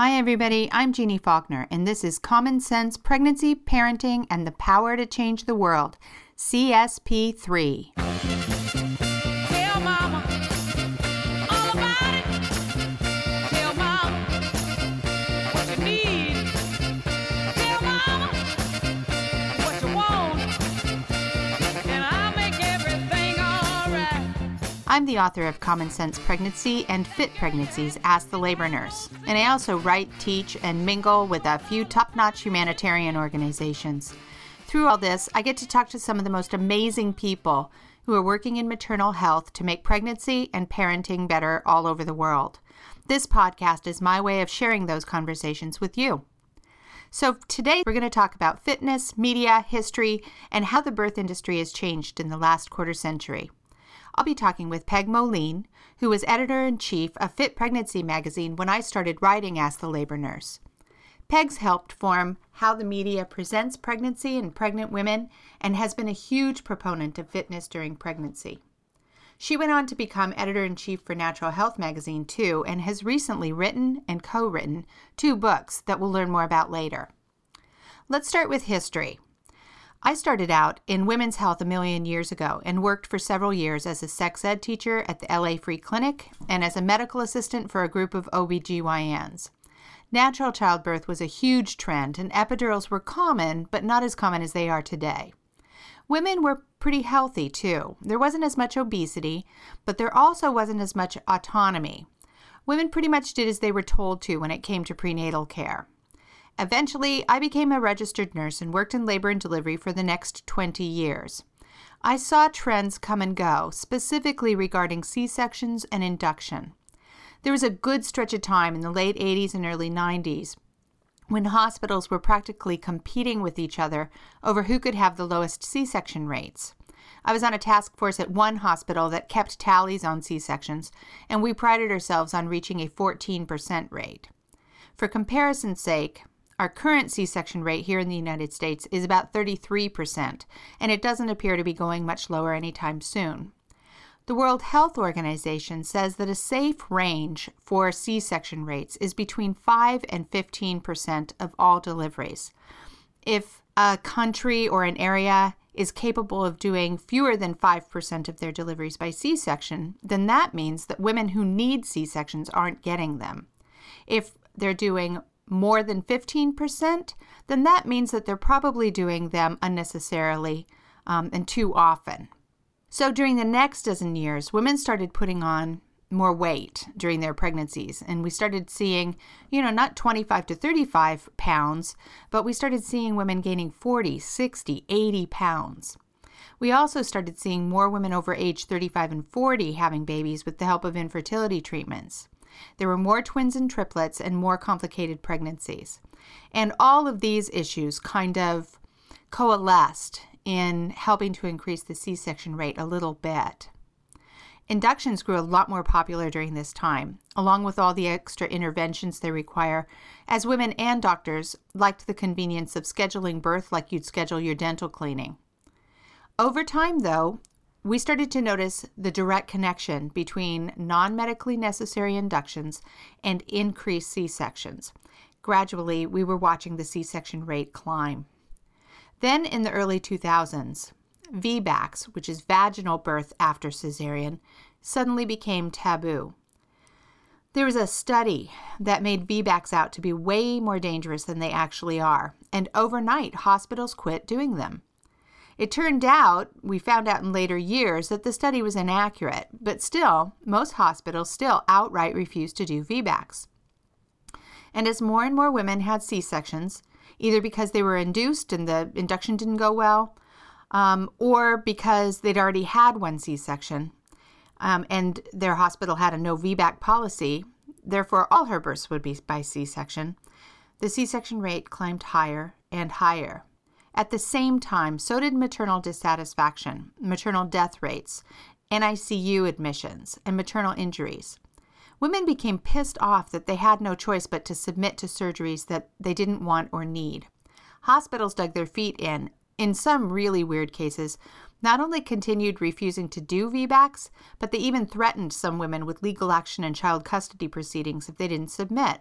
Hi, everybody. I'm Jeannie Faulkner, and this is Common Sense Pregnancy, Parenting, and the Power to Change the World, CSP3. I'm the author of Common Sense Pregnancy and Fit Pregnancy's Ask the Labor Nurse, and I also write, teach, and mingle with a few top notch humanitarian organizations. Through all this, I get to talk to some of the most amazing people who are working in maternal health to make pregnancy and parenting better all over the world. This podcast is my way of sharing those conversations with you. So, today we're going to talk about fitness, media, history, and how the birth industry has changed in the last quarter century. I'll be talking with Peg Moline, who was editor in chief of Fit Pregnancy magazine when I started writing Ask the Labor Nurse. Peg's helped form how the media presents pregnancy and pregnant women and has been a huge proponent of fitness during pregnancy. She went on to become editor in chief for Natural Health magazine too and has recently written and co written two books that we'll learn more about later. Let's start with history. I started out in women's health a million years ago and worked for several years as a sex ed teacher at the LA Free Clinic and as a medical assistant for a group of OBGYNs. Natural childbirth was a huge trend, and epidurals were common, but not as common as they are today. Women were pretty healthy too. There wasn't as much obesity, but there also wasn't as much autonomy. Women pretty much did as they were told to when it came to prenatal care. Eventually, I became a registered nurse and worked in labor and delivery for the next 20 years. I saw trends come and go, specifically regarding C sections and induction. There was a good stretch of time in the late 80s and early 90s when hospitals were practically competing with each other over who could have the lowest C section rates. I was on a task force at one hospital that kept tallies on C sections, and we prided ourselves on reaching a 14% rate. For comparison's sake, our current C section rate here in the United States is about 33%, and it doesn't appear to be going much lower anytime soon. The World Health Organization says that a safe range for C section rates is between 5 and 15% of all deliveries. If a country or an area is capable of doing fewer than 5% of their deliveries by C section, then that means that women who need C sections aren't getting them. If they're doing more than 15%, then that means that they're probably doing them unnecessarily um, and too often. So during the next dozen years, women started putting on more weight during their pregnancies. And we started seeing, you know, not 25 to 35 pounds, but we started seeing women gaining 40, 60, 80 pounds. We also started seeing more women over age 35 and 40 having babies with the help of infertility treatments. There were more twins and triplets and more complicated pregnancies. And all of these issues kind of coalesced in helping to increase the C section rate a little bit. Inductions grew a lot more popular during this time, along with all the extra interventions they require, as women and doctors liked the convenience of scheduling birth like you'd schedule your dental cleaning. Over time, though, we started to notice the direct connection between non medically necessary inductions and increased C sections. Gradually, we were watching the C section rate climb. Then in the early 2000s, VBACs, which is vaginal birth after cesarean, suddenly became taboo. There was a study that made VBACs out to be way more dangerous than they actually are, and overnight hospitals quit doing them. It turned out, we found out in later years, that the study was inaccurate, but still, most hospitals still outright refused to do VBACs. And as more and more women had C sections, either because they were induced and the induction didn't go well, um, or because they'd already had one C section um, and their hospital had a no VBAC policy, therefore all her births would be by C section. The C section rate climbed higher and higher. At the same time, so did maternal dissatisfaction, maternal death rates, NICU admissions, and maternal injuries. Women became pissed off that they had no choice but to submit to surgeries that they didn't want or need. Hospitals dug their feet in. In some really weird cases, not only continued refusing to do VBACs, but they even threatened some women with legal action and child custody proceedings if they didn't submit.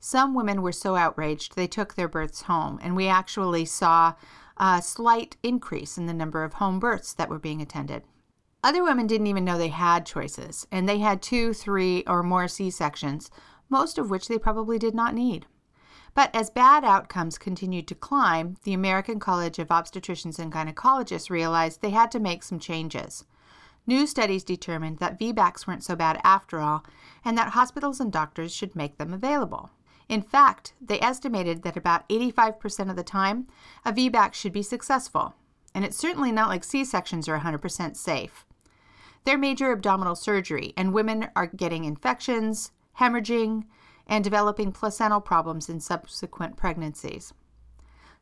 Some women were so outraged they took their births home, and we actually saw a slight increase in the number of home births that were being attended. Other women didn't even know they had choices, and they had two, three, or more C sections, most of which they probably did not need. But as bad outcomes continued to climb, the American College of Obstetricians and Gynecologists realized they had to make some changes. New studies determined that VBACs weren't so bad after all, and that hospitals and doctors should make them available. In fact, they estimated that about 85% of the time, a VBAC should be successful, and it's certainly not like C sections are 100% safe. They're major abdominal surgery, and women are getting infections, hemorrhaging, and developing placental problems in subsequent pregnancies.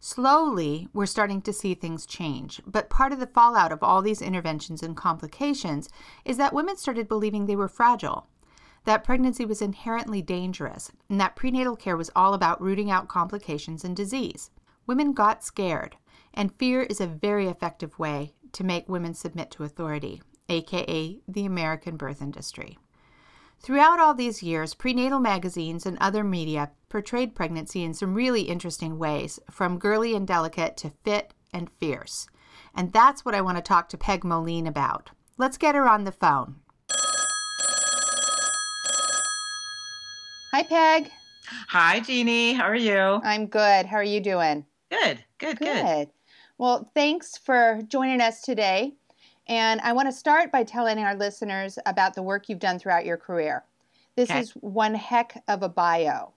Slowly, we're starting to see things change, but part of the fallout of all these interventions and complications is that women started believing they were fragile, that pregnancy was inherently dangerous, and that prenatal care was all about rooting out complications and disease. Women got scared, and fear is a very effective way to make women submit to authority, aka the American birth industry. Throughout all these years, prenatal magazines and other media portrayed pregnancy in some really interesting ways, from girly and delicate to fit and fierce. And that's what I want to talk to Peg Moline about. Let's get her on the phone. Hi, Peg. Hi, Jeannie. How are you? I'm good. How are you doing? Good, good, good. Good. Well, thanks for joining us today. And I want to start by telling our listeners about the work you've done throughout your career. This Okay. is one heck of a bio.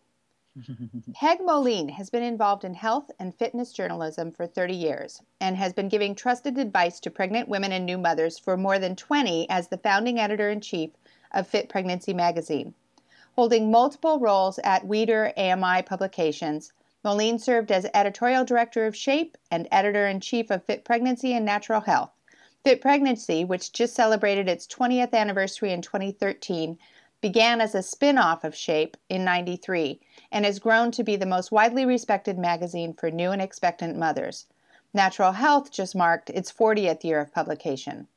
Peg Moline has been involved in health and fitness journalism for 30 years and has been giving trusted advice to pregnant women and new mothers for more than 20 as the founding editor in chief of Fit Pregnancy magazine. Holding multiple roles at Weider AMI Publications, Moline served as editorial director of Shape and editor in chief of Fit Pregnancy and Natural Health. Fit Pregnancy, which just celebrated its 20th anniversary in 2013, began as a spin off of Shape in 93 and has grown to be the most widely respected magazine for new and expectant mothers. Natural Health just marked its 40th year of publication.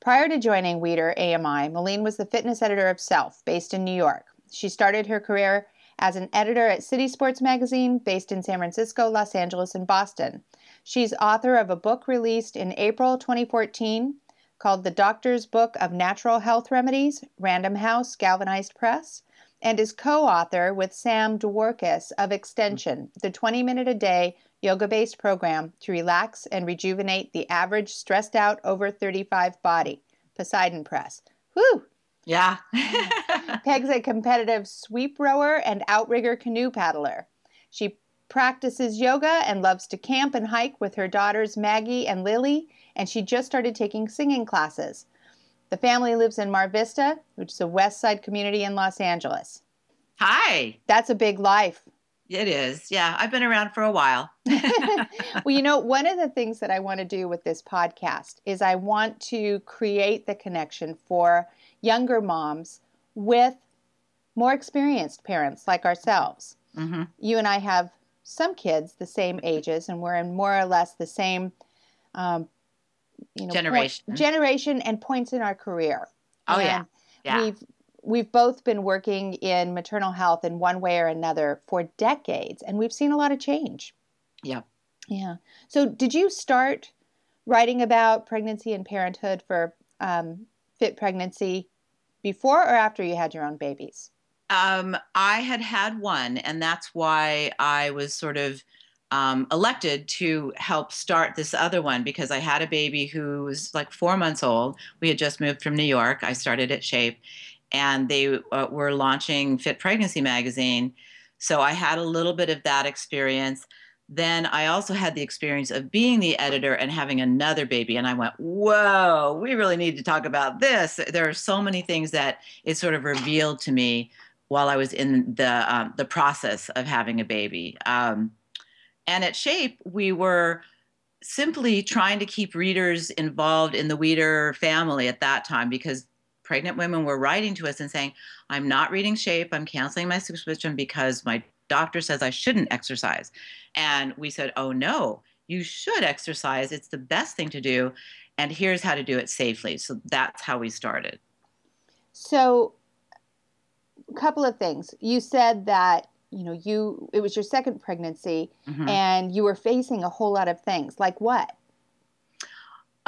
Prior to joining Weider AMI, Moline was the fitness editor of Self, based in New York. She started her career as an editor at City Sports Magazine, based in San Francisco, Los Angeles, and Boston. She's author of a book released in April 2014 called The Doctor's Book of Natural Health Remedies, Random House, Galvanized Press, and is co author with Sam Dworkis of Extension, the 20 minute a day yoga based program to relax and rejuvenate the average stressed out over 35 body. Poseidon Press. Whew! Yeah. Peg's a competitive sweep rower and outrigger canoe paddler. She practices yoga and loves to camp and hike with her daughters Maggie and Lily, and she just started taking singing classes. The family lives in Mar Vista, which is a west side community in Los Angeles. Hi. That's a big life. It is. Yeah, I've been around for a while. well, you know, one of the things that I want to do with this podcast is I want to create the connection for younger moms with more experienced parents like ourselves. hmm You and I have some kids the same ages, and we're in more or less the same um, you know, point- Generation. generation and points in our career. Oh, yeah. Yeah. We've we've both been working in maternal health in one way or another for decades, and we've seen a lot of change. Yeah. Yeah. So, did you start writing about pregnancy and parenthood for um, Fit Pregnancy before or after you had your own babies? Um, I had had one, and that's why I was sort of um, elected to help start this other one because I had a baby who was like four months old. We had just moved from New York. I started at Shape, and they uh, were launching Fit Pregnancy magazine. So I had a little bit of that experience. Then I also had the experience of being the editor and having another baby. And I went, whoa, we really need to talk about this. There are so many things that it sort of revealed to me while I was in the um, the process of having a baby. Um, and at Shape, we were simply trying to keep readers involved in the Weider family at that time because pregnant women were writing to us and saying, "I'm not reading Shape. I'm canceling my subscription because my doctor says I shouldn't exercise." And we said, "Oh no, you should exercise. It's the best thing to do." And here's how to do it safely. So that's how we started. So, a couple of things. You said that you know, you it was your second pregnancy Mhm. and you were facing a whole lot of things. Like what?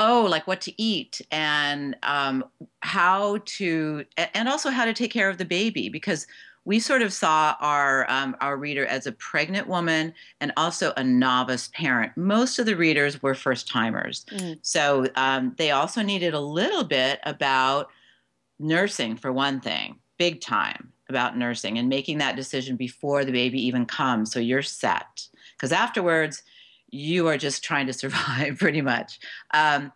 Oh like what to eat and um, how to and also how to take care of the baby because we sort of saw our um, our reader as a pregnant woman and also a novice parent. Most of the readers were first timers. Mm. so um, they also needed a little bit about nursing for one thing big time about nursing and making that decision before the baby even comes. So you're set. Because afterwards you are just trying to survive pretty much um,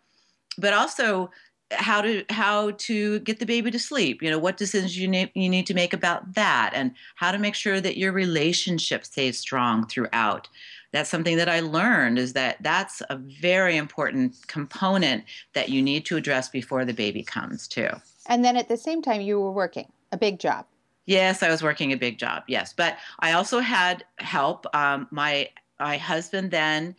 but also how to how to get the baby to sleep you know what decisions you need you need to make about that and how to make sure that your relationship stays strong throughout that's something that i learned is that that's a very important component that you need to address before the baby comes too And then at the same time you were working a big job. Yes, I was working a big job. Yes, but I also had help. Um, my my husband then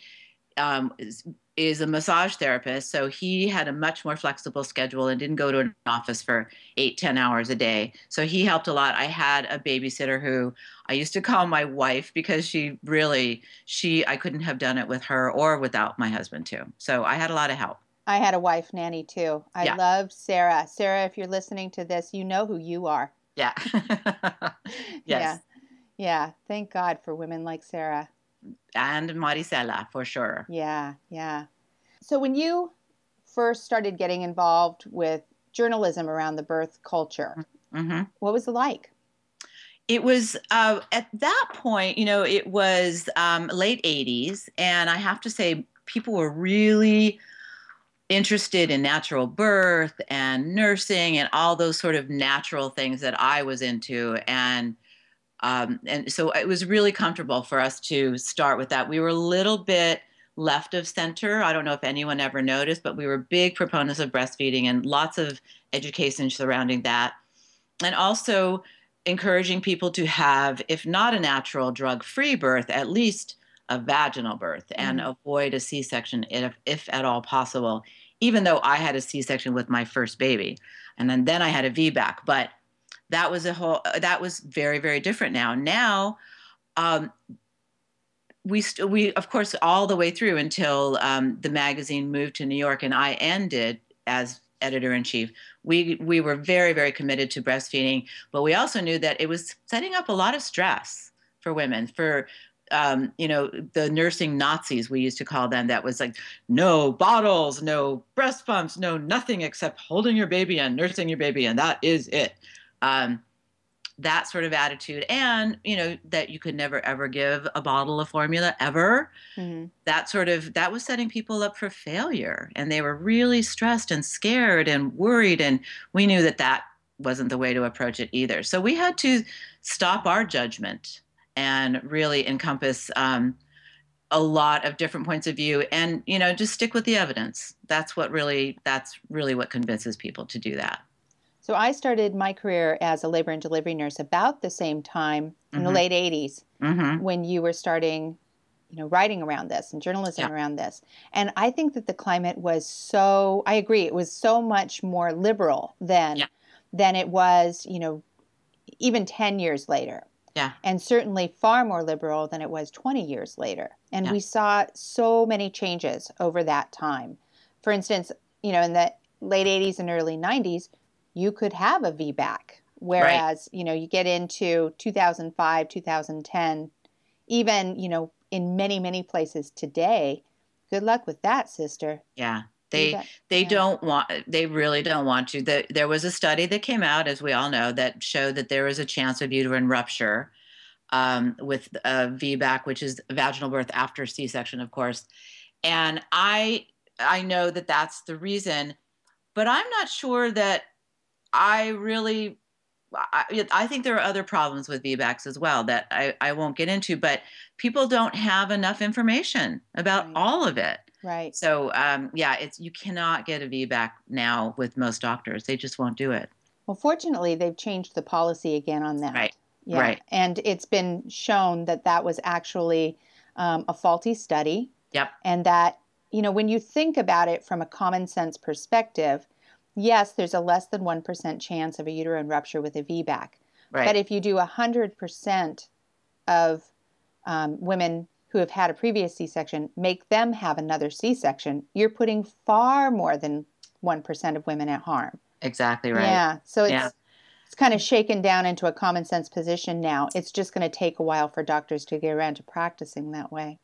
um, is, is a massage therapist, so he had a much more flexible schedule and didn't go to an office for eight ten hours a day. So he helped a lot. I had a babysitter who I used to call my wife because she really she I couldn't have done it with her or without my husband too. So I had a lot of help. I had a wife nanny too. I Yeah. loved Sarah. Sarah, if you're listening to this, you know who you are. Yeah. yes. Yeah. Yeah. Thank God for women like Sarah. And Maricela for sure. Yeah. Yeah. So when you first started getting involved with journalism around the birth culture, hmm what was it like? It was uh, at that point, you know, it was um, late 80s, and I have to say, people were really interested in natural birth and nursing and all those sort of natural things that I was into. And um, and so it was really comfortable for us to start with that. We were a little bit left of center. I don't know if anyone ever noticed, but we were big proponents of breastfeeding and lots of education surrounding that. And also encouraging people to have, if not a natural drug free birth, at least a vaginal birth and avoid a C section if, if at all possible, even though I had a C section with my first baby. And then, then I had a VBAC. But that was a whole, that was very, very different now. Now, um, we st- we of course all the way through until um, the magazine moved to New York and I ended as editor in chief. We we were very very committed to breastfeeding, but we also knew that it was setting up a lot of stress for women for. Um, you know the nursing Nazis we used to call them. That was like no bottles, no breast pumps, no nothing except holding your baby and nursing your baby, and that is it. Um, that sort of attitude and you know that you could never ever give a bottle of formula ever. Mhm. that sort of that was setting people up for failure and they were really stressed and scared and worried and we knew that that wasn't the way to approach it either. So we had to stop our judgment and really encompass um, a lot of different points of view and you know just stick with the evidence. That's what really that's really what convinces people to do that So I started my career as a labor and delivery nurse about the same time in the Mhm. late 80s hmm when you were starting, you know, writing around this and journalism Yeah. around this. And I think that the climate was so I agree, it was so much more liberal then Yeah. than it was, you know, even 10 years later. Yeah. And certainly far more liberal than it was 20 years later. And Yeah. we saw so many changes over that time. For instance, you know, in the late 80s and early 90s, you could have a VBAC. Whereas, you know, you get into 2005, 2010, even, you know, in many, many places today, good luck with that, sister. yeah they they Yeah. don't want they really don't want to the, there was a study that came out as we all know that showed that there was a chance of uterine rupture um, with a vbac which is vaginal birth after c-section of course and i i know that that's the reason but i'm not sure that i really I, I think there are other problems with VBACs as well that I, I won't get into, but people don't have enough information about Right. all of it. Right. So um, yeah, it's you cannot get a VBAC now with most doctors. They just won't do it. Well, fortunately, they've changed the policy again on that. Right. Yeah. Right. And it's been shown that that was actually um, a faulty study. Yep. And that, you know, when you think about it from a common sense perspective, yes, there's a less than 1% chance of a uterine rupture with a VBAC. Right. But if you do 100% of um, women who have had a previous C-section make them have another C-section, you're putting far more than one percent of women at harm. Exactly right. Yeah. So it's Yeah. it's kind of shaken down into a common sense position now. It's just going to take a while for doctors to get around to practicing that way.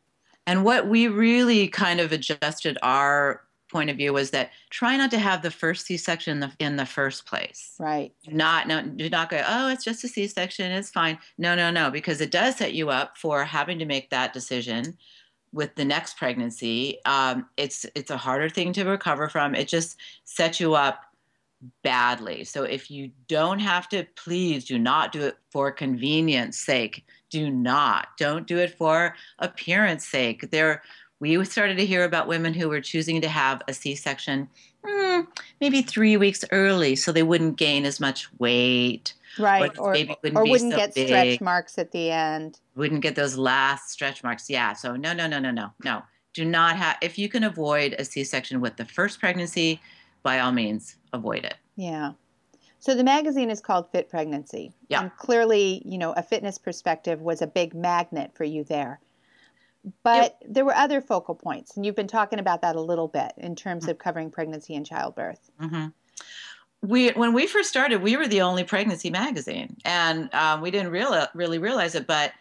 And what we really kind of adjusted our point of view was that try not to have the first C-section in the, in the first place. Right. Do not no, do not go. Oh, it's just a C-section. It's fine. No, no, no, because it does set you up for having to make that decision with the next pregnancy. Um, it's it's a harder thing to recover from. It just sets you up badly. So if you don't have to, please do not do it for convenience sake. Do not. Don't do it for appearance sake. There, we started to hear about women who were choosing to have a C-section mm, maybe three weeks early, so they wouldn't gain as much weight, Right. the Or, wouldn't or wouldn't so get big. stretch marks at the end. wouldn't get those last stretch marks. Yeah. So no, no, no, no, no, no. Do not have. If you can avoid a C-section with the first pregnancy, by all means, avoid it. Yeah. So the magazine is called Fit Pregnancy. Yeah. And clearly, you know, a fitness perspective was a big magnet for you there. But there were other focal points, and you've been talking about that a little bit in terms of covering pregnancy and childbirth. hmm We when we first started, we were the only pregnancy magazine, and um, we didn't real, really realize it. But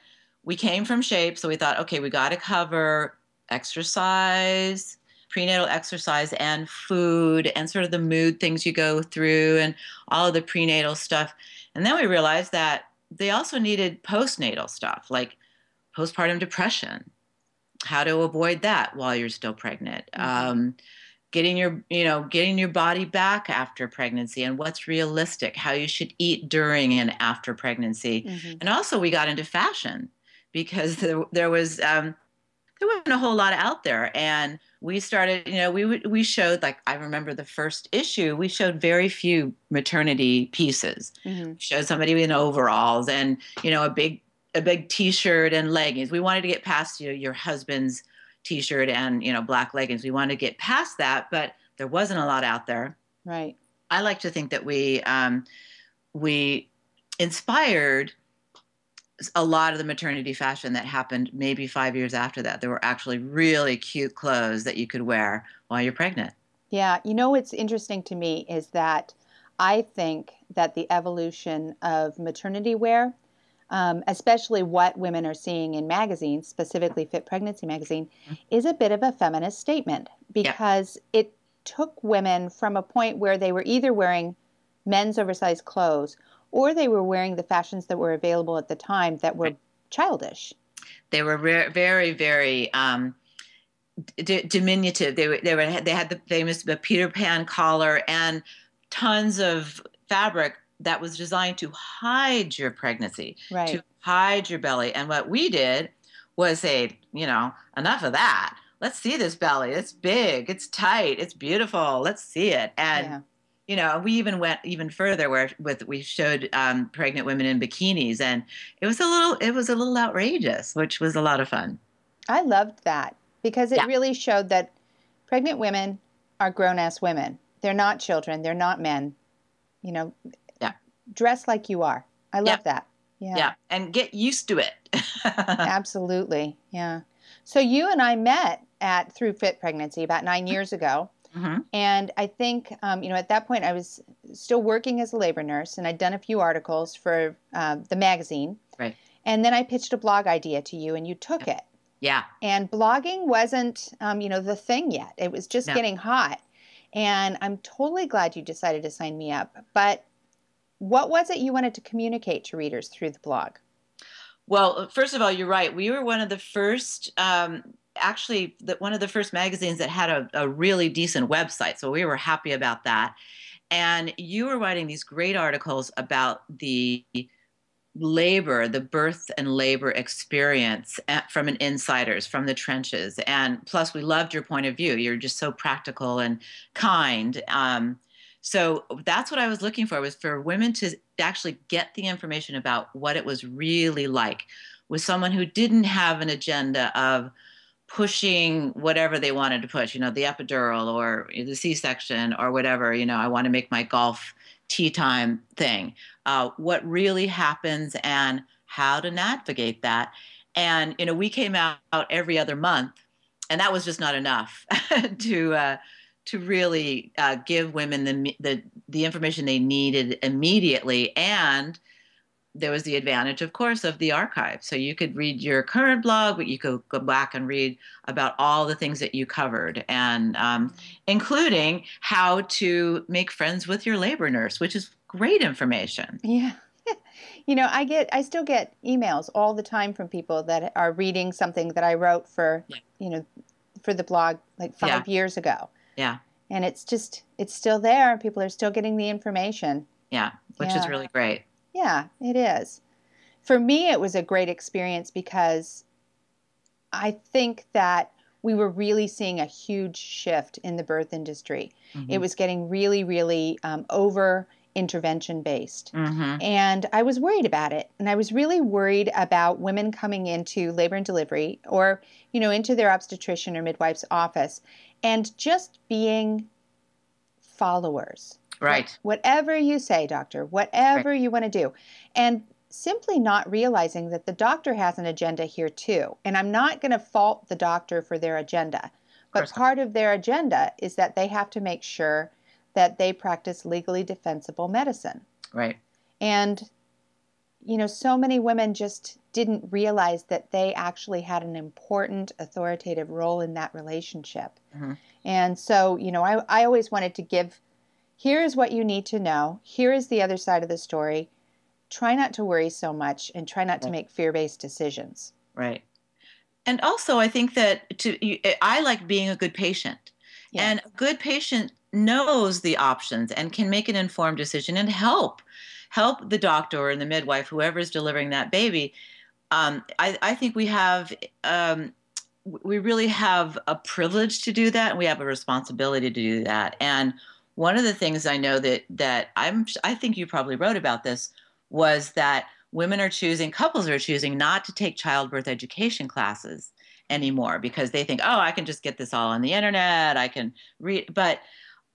we came from Shape, so we thought, okay, we got to cover exercise, prenatal exercise, and food, and sort of the mood things you go through, and all of the prenatal stuff. And then we realized that they also needed postnatal stuff, like postpartum depression, how to avoid that while you're still pregnant. Mhm. Um, getting your you know getting your body back after pregnancy and what's realistic how you should eat during and after pregnancy Mhm. and also we got into fashion because there, there was um, there wasn't a whole lot out there and we started you know we we showed like i remember the first issue we showed very few maternity pieces Mhm. showed somebody in overalls and you know a big a big t-shirt and leggings. We wanted to get past you know, your husband's t-shirt and you know black leggings. We wanted to get past that but there wasn't a lot out there. Right. i like to think that we um, we inspired a lot of the maternity fashion that happened maybe five years after that. There were actually really cute clothes that you could wear while you're pregnant. Yeah, you know what's interesting to me is that I think that the evolution of maternity wear, um, especially what women are seeing in magazines, specifically Fit Pregnancy magazine, is a bit of a feminist statement because it took women from a point where they were either wearing men's oversized clothes or they were wearing the fashions that were available at the time that were childish. they were re- very very um, d- diminutive. They were, they were they had the famous the peter pan collar and tons of fabric that was designed to hide your pregnancy Right. to hide your belly and what we did was say you know enough of that let's see this belly it's big it's tight it's beautiful let's see it and yeah. you know we even went even further where with we showed um, pregnant women in bikinis and it was a little it was a little outrageous which was a lot of fun I loved that because it Yeah. really showed that pregnant women are grown ass women. They're not children. They're not men. You know. Dress like you are. I love Yeah. that. Yeah, yeah. and get used to it absolutely. Yeah. So you and I met at Through Fit Pregnancy about nine years ago. Mhm. And I think, um, you know, at that point I was still working as a labor nurse and I'd done a few articles for uh, the magazine. Right. And then I pitched a blog idea to you and you took it. yeah and blogging wasn't um, you know the thing yet it was just No. getting hot and i'm totally glad you decided to sign me up but what was it you wanted to communicate to readers through the blog Well, first of all, you're right. We were one of the first, um, actually, the, one of the first magazines that had a, a really decent website. So we were happy about that. And you were writing these great articles about the labor, the birth and labor experience at, from an insider's, from the trenches. And plus, we loved your point of view. You're just so practical and kind. Um, so that's what I was looking for was for women to actually get the information about what it was really like with someone who didn't have an agenda of pushing whatever they wanted to push, you know, the epidural or the C-section or whatever, you know, I want to make my golf tea time thing. Uh, what really happens and how to navigate that. And you know, we came out, every other month, and that was just not enough to uh, to really uh, give women the, the the information they needed immediately and there was the advantage, of course, of the archive. So you could read your current blog, but you could go back and read about all the things that you covered, and um, including how to make friends with your labor nurse, which is great information. Yeah. you know, I get, I still get emails all the time from people that are reading something that I wrote for, Yeah. you know, for the blog like five years ago. Yeah, And it's just, it's still there. People are still getting the information. yeah, which is really great. Yeah, it is. For me, it was a great experience because I think that we were really seeing a huge shift in the birth industry. It Mhm. was getting really, really um, over intervention based. Mhm. And I was worried about it. And I was really worried about women coming into labor and delivery or, you know, into their obstetrician or midwife's office and just being followers. Right. Whatever you say, doctor, whatever you want to do. And simply not realizing that the doctor has an agenda here too. And I'm not going to fault the doctor for their agenda. But part of their agenda is that they have to make sure that they practice legally defensible medicine. Right. And, you know, so many women just didn't realize that they actually had an important authoritative role in that relationship. Mhm. And so, you know, I, I always wanted to give here is what you need to know, here is the other side of the story. Try not to worry so much and try not to make fear based decisions. Right. And also, I think that to I like being a good patient, Yeah. and a good patient knows the options and can make an informed decision and help help the doctor and the midwife, whoever is delivering that baby. Um, I, I think we have. Um, we really have a privilege to do that and we have a responsibility to do that and one of the things i know that that i'm i think you probably wrote about this was that women are choosing couples are choosing not to take childbirth education classes anymore because they think oh i can just get this all on the internet i can read but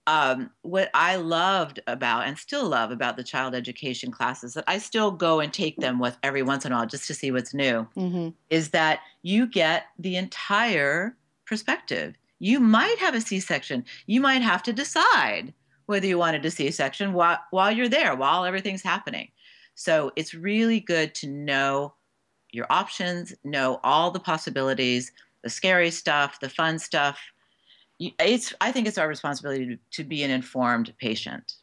um, what I loved about and still love about the child education classes that I still go and take them with every once in a while just to see what's new Mm-hmm. is that you get the entire perspective. You might have a C section. You might have to decide whether you wanted a C section while, while you're there, while everything's happening. So it's really good to know your options, know all the possibilities, the scary stuff, the fun stuff. It's, I think it's our responsibility to, to be an informed patient.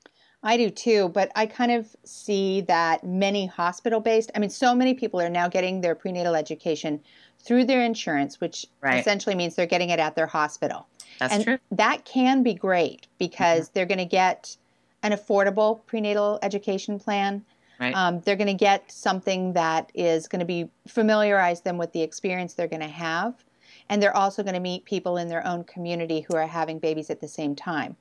I do too, but I kind of see that many hospital based, I mean, so many people are now getting their prenatal education through their insurance, which Right. essentially means they're getting it at their hospital. That's and true. that can be great because they're going to get an affordable prenatal education plan. Right. Um, they're going to get something that is going to be familiarize them with the experience they're going to have. And they're also going to meet people in their own community who are having babies at the same time.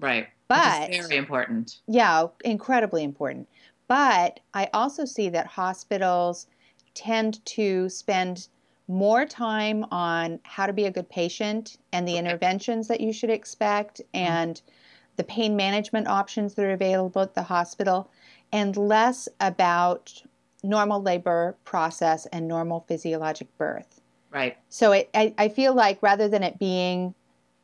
right. But very important. yeah, incredibly important. But I also see that hospitals tend to spend more time on how to be a good patient and the interventions that you should expect mm-hmm. and the pain management options that are available at the hospital and less about normal labor process and normal physiologic birth. Right. So it, I, I feel like rather than it being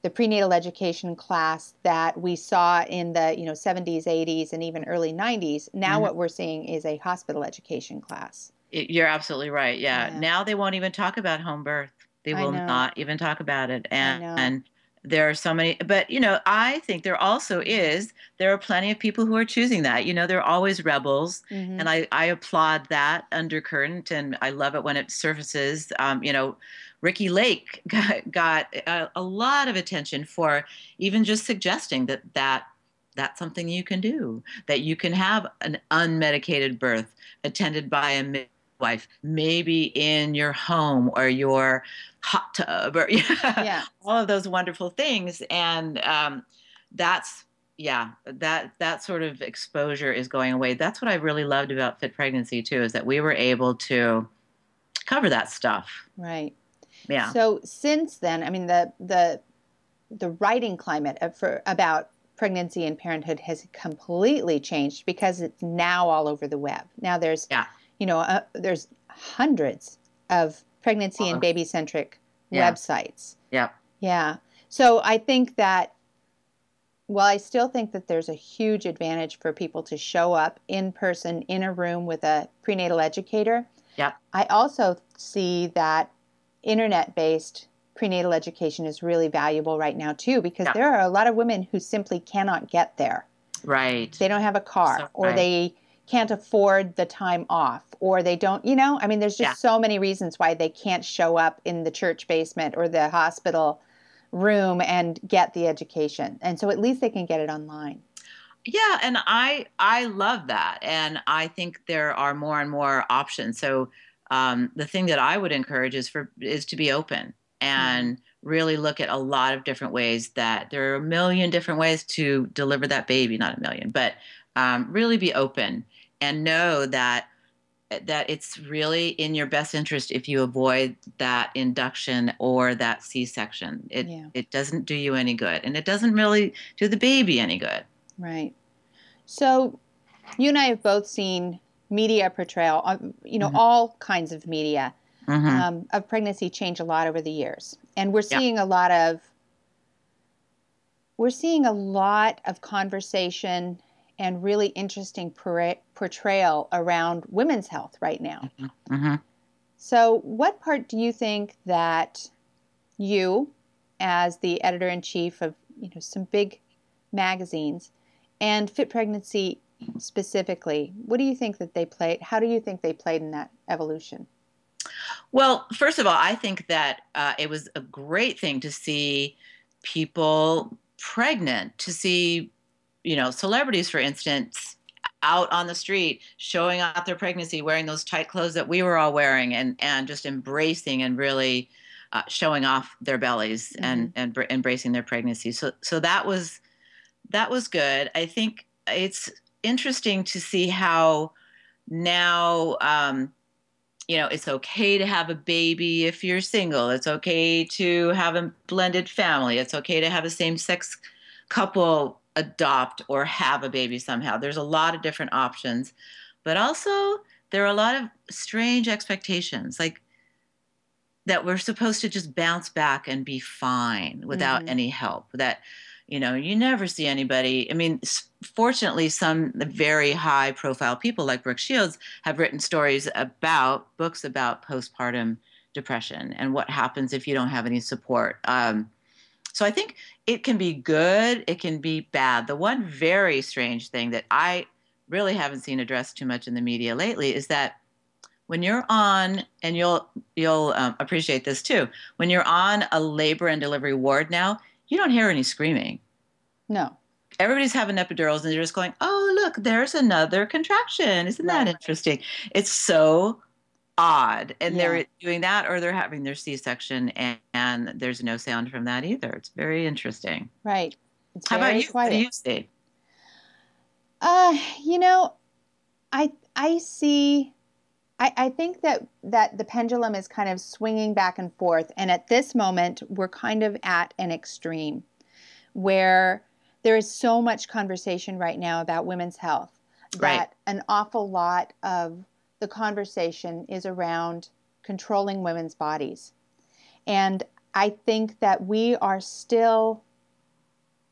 the prenatal education class that we saw in the you know 70s, 80s, and even early 90s, now Mhm. what we're seeing is a hospital education class. It- You're absolutely right. Yeah. Yeah. Now they won't even talk about home birth. They I will know. not even talk about it. And, and there are so many, but you know, I think there also is, there are plenty of people who are choosing that. You know, there are always rebels. Mhm. And I, I applaud that undercurrent and I love it when it surfaces. Um, you know, Ricki Lake got, got a, a lot of attention for even just suggesting that that that's something you can do, that you can have an unmedicated birth attended by a midwife, maybe in your home or your hot tub or Yeah. all of those wonderful things. And um, that's yeah, that that sort of exposure is going away. That's what I really loved about Fit Pregnancy too, is that we were able to cover that stuff. Right. Yeah. So since then, I mean the the the writing climate for about pregnancy and parenthood has completely changed because it's now all over the web. Now there's Yeah. You know, uh, there's hundreds of pregnancy and baby centric Yeah. websites. Yeah. Yeah. So I think that, well, I still think that there's a huge advantage for people to show up in person in a room with a prenatal educator. Yep. I also see that internet based prenatal education is really valuable right now, too, because Yeah. there are a lot of women who simply cannot get there. Right. They don't have a car So or right. they can't afford the time off or they don't, you know, I mean, there's just Yeah. so many reasons why they can't show up in the church basement or the hospital room and get the education. And so at least they can get it online. Yeah, and I I love that, and I think there are more and more options. So um, the thing that I would encourage is for is to be open and really look at a lot of different ways that there are a million different ways to deliver that baby, not a million, but um, really be open and know that that it's really in your best interest if you avoid that induction or that C-section. It Yeah. it doesn't do you any good, and it doesn't really do the baby any good. Right. So you and I have both seen media portrayal, you know, Mhm. all kinds of media Mhm. um, of pregnancy change a lot over the years. And we're Yeah. seeing a lot of we're seeing a lot of conversation and really interesting portrayal around women's health right now. Mhm. So, what part do you think that you, as the editor in chief of you know some big magazines, and Fit Pregnancy specifically, what do you think that they played? How do you think they played in that evolution? Well, first of all, I think that uh, it was a great thing to see people pregnant, to see, you know, celebrities, for instance, out on the street showing out their pregnancy, wearing those tight clothes that we were all wearing, and and just embracing and really uh, showing off their bellies and and br- embracing their pregnancy. So so that was that was good. I think it's interesting to see how now. Um, you know, it's okay to have a baby if you're single. It's okay to have a blended family. It's okay to have a same sex couple adopt or have a baby somehow. There's a lot of different options, but also there are a lot of strange expectations like that we're supposed to just bounce back and be fine without Mhm. any help. That you know, you never see anybody. I mean, fortunately, some very high profile people like Brooke Shields have written stories about books about postpartum depression and what happens if you don't have any support. Um, so I think it can be good, it can be bad. The one very strange thing that I really haven't seen addressed too much in the media lately is that when you're on, and you'll you'll um, appreciate this too, when you're on a labor and delivery ward now, you don't hear any screaming No. everybody's having epidurals and they're just going, oh, look, there's another contraction. Isn't that Right. interesting? It's so odd. And Yeah. they're doing that or they're having their C section and, and there's no sound from that either. It's very interesting. Right. It's How about you? What do quiet. you see? Uh, you know, I I see. I, I think that that the pendulum is kind of swinging back and forth, and at this moment, we're kind of at an extreme, where there is so much conversation right now about women's health that Right. an awful lot of the conversation is around controlling women's bodies, and I think that we are still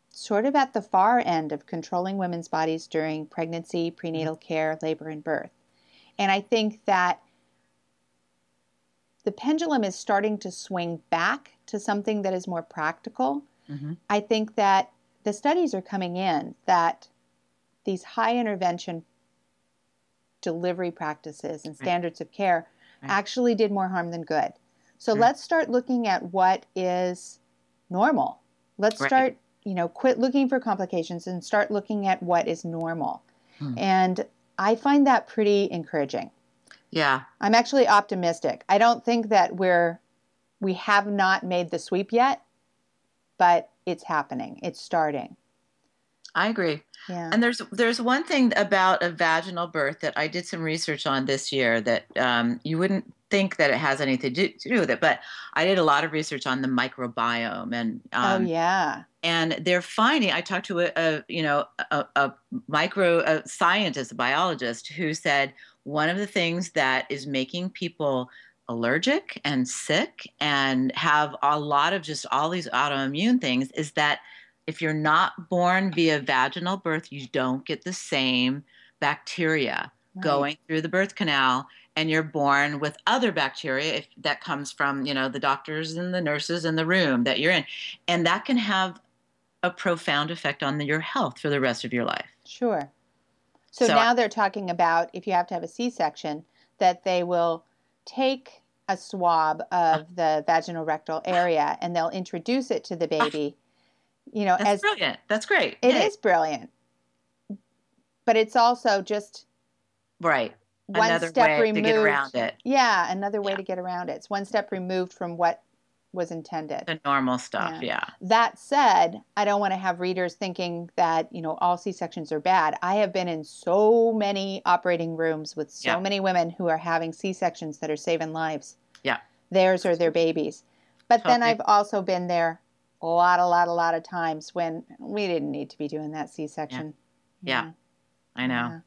sort of at the far end of controlling women's bodies during pregnancy, prenatal care, labor, and birth. And I think that the pendulum is starting to swing back to something that is more practical. Mhm. I think that the studies are coming in that these high intervention delivery practices and Right. standards of care Right. actually did more harm than good. So Right. let's start looking at what is normal. Let's Right. start, you know, quit looking for complications and start looking at what is normal. Hmm. And I find that pretty encouraging. Yeah. I'm actually optimistic. I don't think that we're we have not made the sweep yet, but it's happening. It's starting. I agree. Yeah. And there's there's one thing about a vaginal birth that I did some research on this year that um, you wouldn't think that it has anything to do, to do with it, but I did a lot of research on the microbiome and um, oh yeah. and they're finding. I talked to a, a you know a, a micro a scientist, a biologist, who said one of the things that is making people allergic and sick and have a lot of just all these autoimmune things is that if you're not born via vaginal birth, you don't get the same bacteria Right. going through the birth canal and you're born with other bacteria if that comes from you know the doctors and the nurses in the room that you're in and that can have a profound effect on your health for the rest of your life Sure. So, So- now they're talking about if you have to have a C section, that they will take a swab of the vaginal rectal area and they'll introduce it to the ah. baby. You know, that's as brilliant that's great it Yay. is brilliant. But it's also just right one another step way removed. to get around it Yeah, another way Yeah. to get around it. It's one step removed from what was intended. the normal stuff Yeah. yeah That said, I don't want to have readers thinking that, you know, all C-sections are bad. I have been in so many operating rooms with so Yeah. many women who are having C-sections that are saving lives. Yeah. Theirs or their babies. But then I've also been there a lot, a lot, a lot of times when we didn't need to be doing that C-section. Yeah. i know Yeah.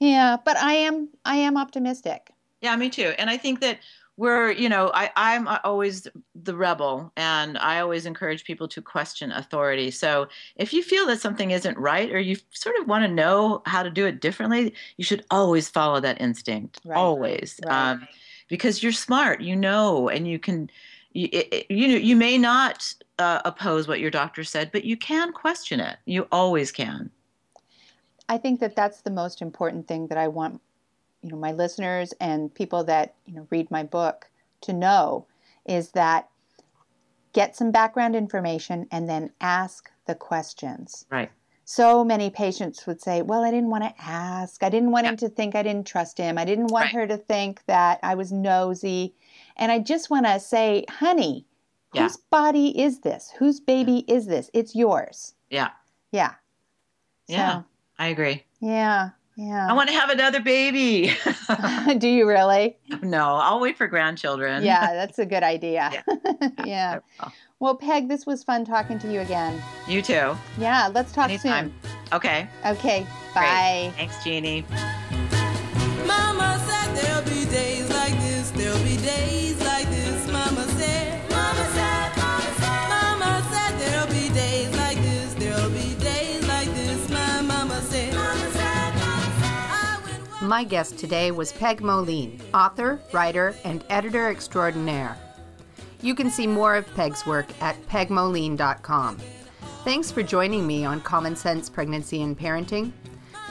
Yeah, but I am I am optimistic. Yeah, me too. And I think that we're, you know, I, I'm always the rebel and I always encourage people to question authority. So if you feel that something isn't right or you sort of want to know how to do it differently, you should always follow that instinct. Right. Always. Right. Um, because you're smart, you know, and you can, you, it, you you may not uh, oppose what your doctor said, but you can question it. You always can. I think that that's the most important thing that I want, you know, my listeners and people that you know read my book to know is that get some background information and then ask the questions. Right. So many patients would say, "Well, I didn't want to ask. I didn't want him to think I didn't trust him. I didn't want Right. her to think that I was nosy." And I just want to say, "Honey, Yeah. whose body is this? Whose baby is this? It's yours." Yeah. Yeah. Yeah. So, I agree. yeah. Yeah. I want to have another baby. Do you really? no, I'll wait for grandchildren. Yeah, that's a good idea. Yeah. Will. Well, Peg, this was fun talking to you again. You too. Yeah, let's talk Anytime. Okay. soon. Okay. Great. Bye. Thanks, Jeannie. My guest today was Peg Moline, author, writer, and editor extraordinaire. You can see more of Peg's work at pegmoline.com. Thanks for joining me on Common Sense Pregnancy and Parenting.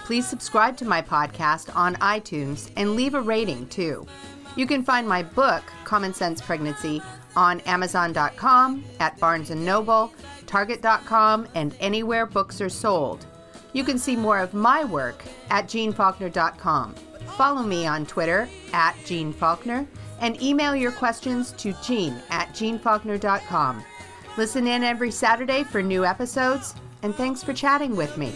Please subscribe to my podcast on iTunes and leave a rating too. You can find my book, Common Sense Pregnancy, on Amazon.com, at Barnes & Noble, Target.com, and anywhere books are sold. You can see more of my work at jeannefaulkner.com. Follow me on Twitter at Jeanne Faulkner and email your questions to jean at jeannefaulkner.com. Listen in every Saturday for new episodes, and thanks for chatting with me.